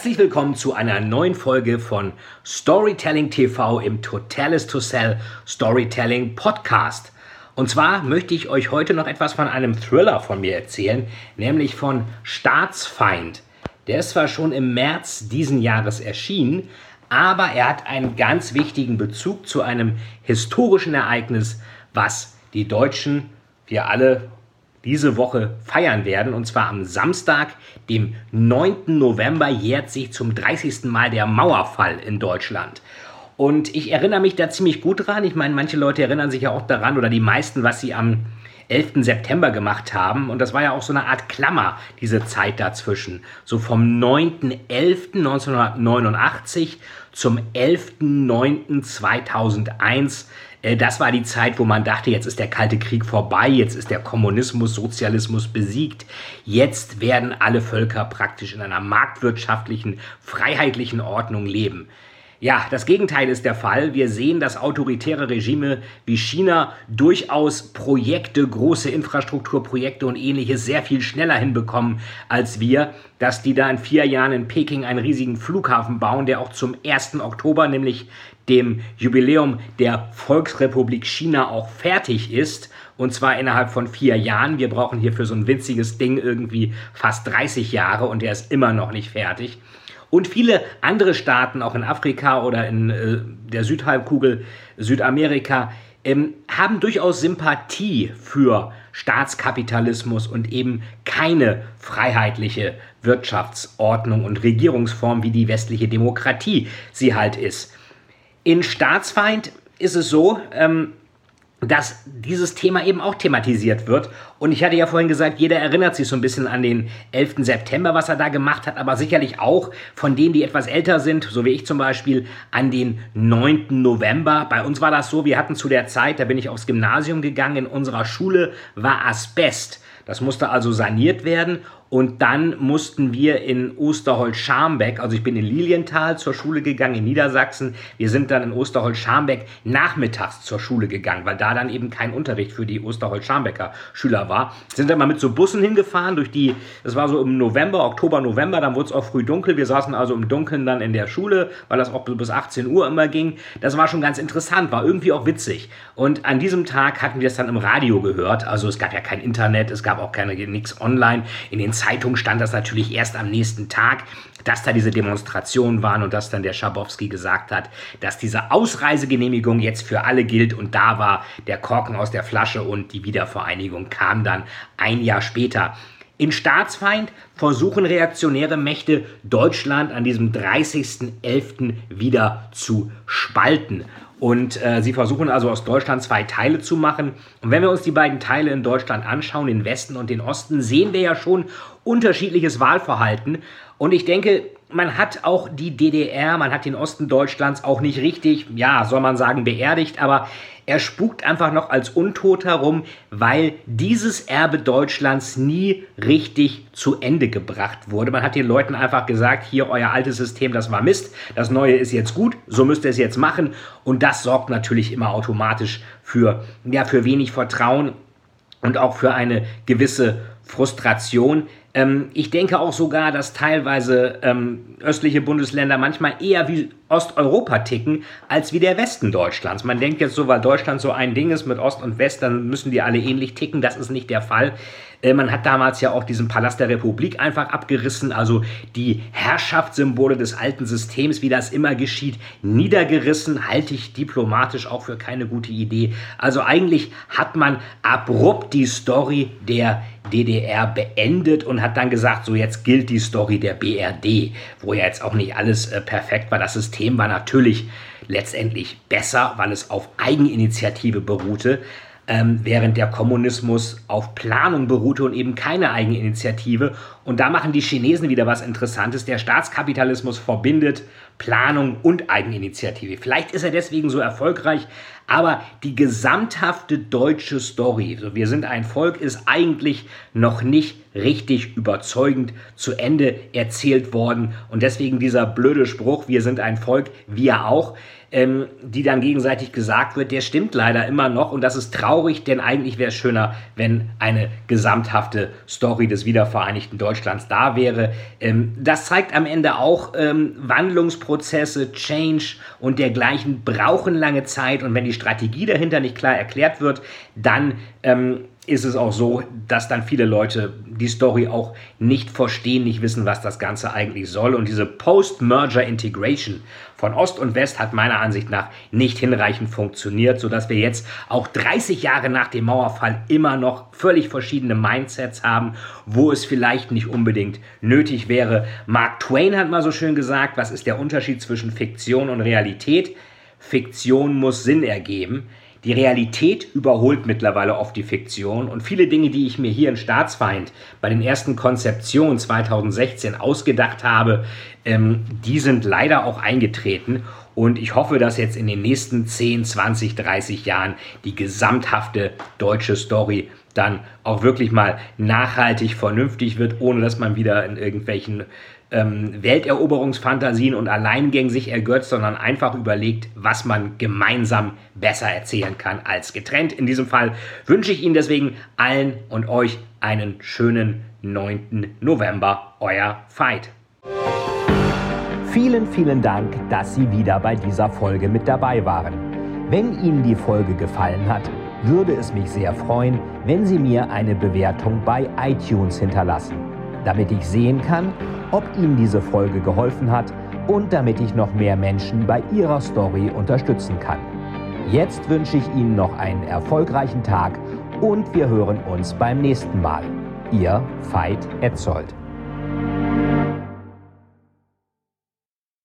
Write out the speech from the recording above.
Herzlich willkommen zu einer neuen Folge von Storytelling TV im Totalis to Sell Storytelling Podcast. Und zwar möchte ich euch heute noch etwas von einem Thriller von mir erzählen, nämlich von Staatsfeind. Der ist zwar schon im März diesen Jahres erschienen, aber er hat einen ganz wichtigen Bezug zu einem historischen Ereignis, was die Deutschen, wir alle diese Woche feiern werden. Und zwar am Samstag, dem 9. November, jährt sich zum 30. Mal der Mauerfall in Deutschland. Und ich erinnere mich da ziemlich gut dran. Ich meine, manche Leute erinnern sich ja auch daran oder die meisten, was sie am 11. September gemacht haben. Und das war ja auch so eine Art Klammer, diese Zeit dazwischen. So vom 9.11.1989 zum 11.09.2001 äh, das war die Zeit, wo man dachte, jetzt ist der Kalte Krieg vorbei, jetzt ist der Kommunismus, Sozialismus besiegt, jetzt werden alle Völker praktisch in einer marktwirtschaftlichen, freiheitlichen Ordnung leben. Ja, das Gegenteil ist der Fall. Wir sehen, dass autoritäre Regime wie China durchaus Projekte, große Infrastrukturprojekte und ähnliches sehr viel schneller hinbekommen als wir. Dass die da in vier Jahren in Peking einen riesigen Flughafen bauen, der auch zum 1. Oktober, nämlich dem Jubiläum der Volksrepublik China, auch fertig ist. Und zwar innerhalb von vier Jahren. Wir brauchen hier für so ein winziges Ding irgendwie fast 30 Jahre und der ist immer noch nicht fertig. Und viele andere Staaten, auch in Afrika oder in äh, der Südhalbkugel, Südamerika, ähm, haben durchaus Sympathie für Staatskapitalismus und eben keine freiheitliche Wirtschaftsordnung und Regierungsform, wie die westliche Demokratie sie halt ist. In Staatsfeind ist es so, ähm, dass dieses Thema eben auch thematisiert wird. Und ich hatte ja vorhin gesagt, jeder erinnert sich so ein bisschen an den 11. September, was er da gemacht hat, aber sicherlich auch von denen, die etwas älter sind, so wie ich zum Beispiel, an den 9. November. Bei uns war das so, wir hatten zu der Zeit, da bin ich aufs Gymnasium gegangen, in unserer Schule war Asbest. Das musste also saniert werden und dann mussten wir in Osterholz-Scharmbeck, also ich bin in Lilienthal zur Schule gegangen, in Niedersachsen. Wir sind dann in Osterholz-Scharmbeck nachmittags zur Schule gegangen, weil da dann eben kein Unterricht für die Osterholz-Scharmbecker Schüler war. Sind dann mal mit so Bussen hingefahren durch die, das war so im November, Oktober, November, dann wurde es auch früh dunkel. Wir saßen also im Dunkeln dann in der Schule, weil das auch bis 18 Uhr immer ging. Das war schon ganz interessant, war irgendwie auch witzig. Und an diesem Tag hatten wir es dann im Radio gehört. Also es gab ja kein Internet, es gab auch keine, nichts online. In den Zeitung stand das natürlich erst am nächsten Tag, dass da diese Demonstrationen waren und dass dann der Schabowski gesagt hat, dass diese Ausreisegenehmigung jetzt für alle gilt und da war der Korken aus der Flasche und die Wiedervereinigung kam dann ein Jahr später. In Staatsfeind versuchen reaktionäre Mächte Deutschland an diesem 30.11. wieder zu spalten. Und äh, sie versuchen also aus Deutschland zwei Teile zu machen. Und wenn wir uns die beiden Teile in Deutschland anschauen, den Westen und den Osten, sehen wir ja schon unterschiedliches Wahlverhalten. Und ich denke, man hat auch die DDR, man hat den Osten Deutschlands auch nicht richtig, ja, soll man sagen, beerdigt, aber er spukt einfach noch als Untot herum, weil dieses Erbe Deutschlands nie richtig zu Ende gebracht wurde. Man hat den Leuten einfach gesagt, hier euer altes System, das war Mist, das neue ist jetzt gut, so müsst ihr es jetzt machen und das sorgt natürlich immer automatisch für ja, für wenig Vertrauen und auch für eine gewisse Frustration. Ähm, ich denke auch sogar, dass teilweise ähm, östliche Bundesländer manchmal eher wie Osteuropa ticken, als wie der Westen Deutschlands. Man denkt jetzt so, weil Deutschland so ein Ding ist mit Ost und West, dann müssen die alle ähnlich ticken. Das ist nicht der Fall. Äh, man hat damals ja auch diesen Palast der Republik einfach abgerissen, also die Herrschaftssymbole des alten Systems, wie das immer geschieht, niedergerissen, halte ich diplomatisch auch für keine gute Idee. Also eigentlich hat man abrupt die Story der DDR beendet und hat dann gesagt, so jetzt gilt die Story der BRD, wo ja jetzt auch nicht alles äh, perfekt war. Das System war natürlich letztendlich besser, weil es auf Eigeninitiative beruhte. Ähm, während der Kommunismus auf Planung beruhte und eben keine Eigeninitiative. Und da machen die Chinesen wieder was Interessantes. Der Staatskapitalismus verbindet Planung und Eigeninitiative. Vielleicht ist er deswegen so erfolgreich, aber die gesamthafte deutsche Story, so wir sind ein Volk, ist eigentlich noch nicht richtig überzeugend zu Ende erzählt worden. Und deswegen dieser blöde Spruch, wir sind ein Volk, wir auch ähm, die dann gegenseitig gesagt wird, der stimmt leider immer noch und das ist traurig, denn eigentlich wäre es schöner, wenn eine gesamthafte Story des wiedervereinigten Deutschlands da wäre. Ähm, das zeigt am Ende auch, ähm, Wandlungsprozesse, Change und dergleichen brauchen lange Zeit und wenn die Strategie dahinter nicht klar erklärt wird, dann ähm, ist es auch so, dass dann viele Leute die Story auch nicht verstehen, nicht wissen, was das Ganze eigentlich soll. Und diese Post-Merger Integration von Ost und West hat meiner Ansicht nach nicht hinreichend funktioniert, sodass wir jetzt auch 30 Jahre nach dem Mauerfall immer noch völlig verschiedene Mindsets haben, wo es vielleicht nicht unbedingt nötig wäre. Mark Twain hat mal so schön gesagt, was ist der Unterschied zwischen Fiktion und Realität? Fiktion muss Sinn ergeben. Die Realität überholt mittlerweile oft die Fiktion und viele Dinge, die ich mir hier in Staatsfeind bei den ersten Konzeptionen 2016 ausgedacht habe, ähm, die sind leider auch eingetreten. Und ich hoffe, dass jetzt in den nächsten 10, 20, 30 Jahren die gesamthafte deutsche Story dann auch wirklich mal nachhaltig vernünftig wird, ohne dass man wieder in irgendwelchen ähm, Welteroberungsfantasien und Alleingängen sich ergötzt, sondern einfach überlegt, was man gemeinsam besser erzählen kann als getrennt. In diesem Fall wünsche ich Ihnen deswegen allen und euch einen schönen 9. November. Euer Fight. Vielen, vielen Dank, dass Sie wieder bei dieser Folge mit dabei waren. Wenn Ihnen die Folge gefallen hat, würde es mich sehr freuen, wenn Sie mir eine Bewertung bei iTunes hinterlassen, damit ich sehen kann, ob Ihnen diese Folge geholfen hat und damit ich noch mehr Menschen bei ihrer Story unterstützen kann. Jetzt wünsche ich Ihnen noch einen erfolgreichen Tag und wir hören uns beim nächsten Mal. Ihr Veit Etzold.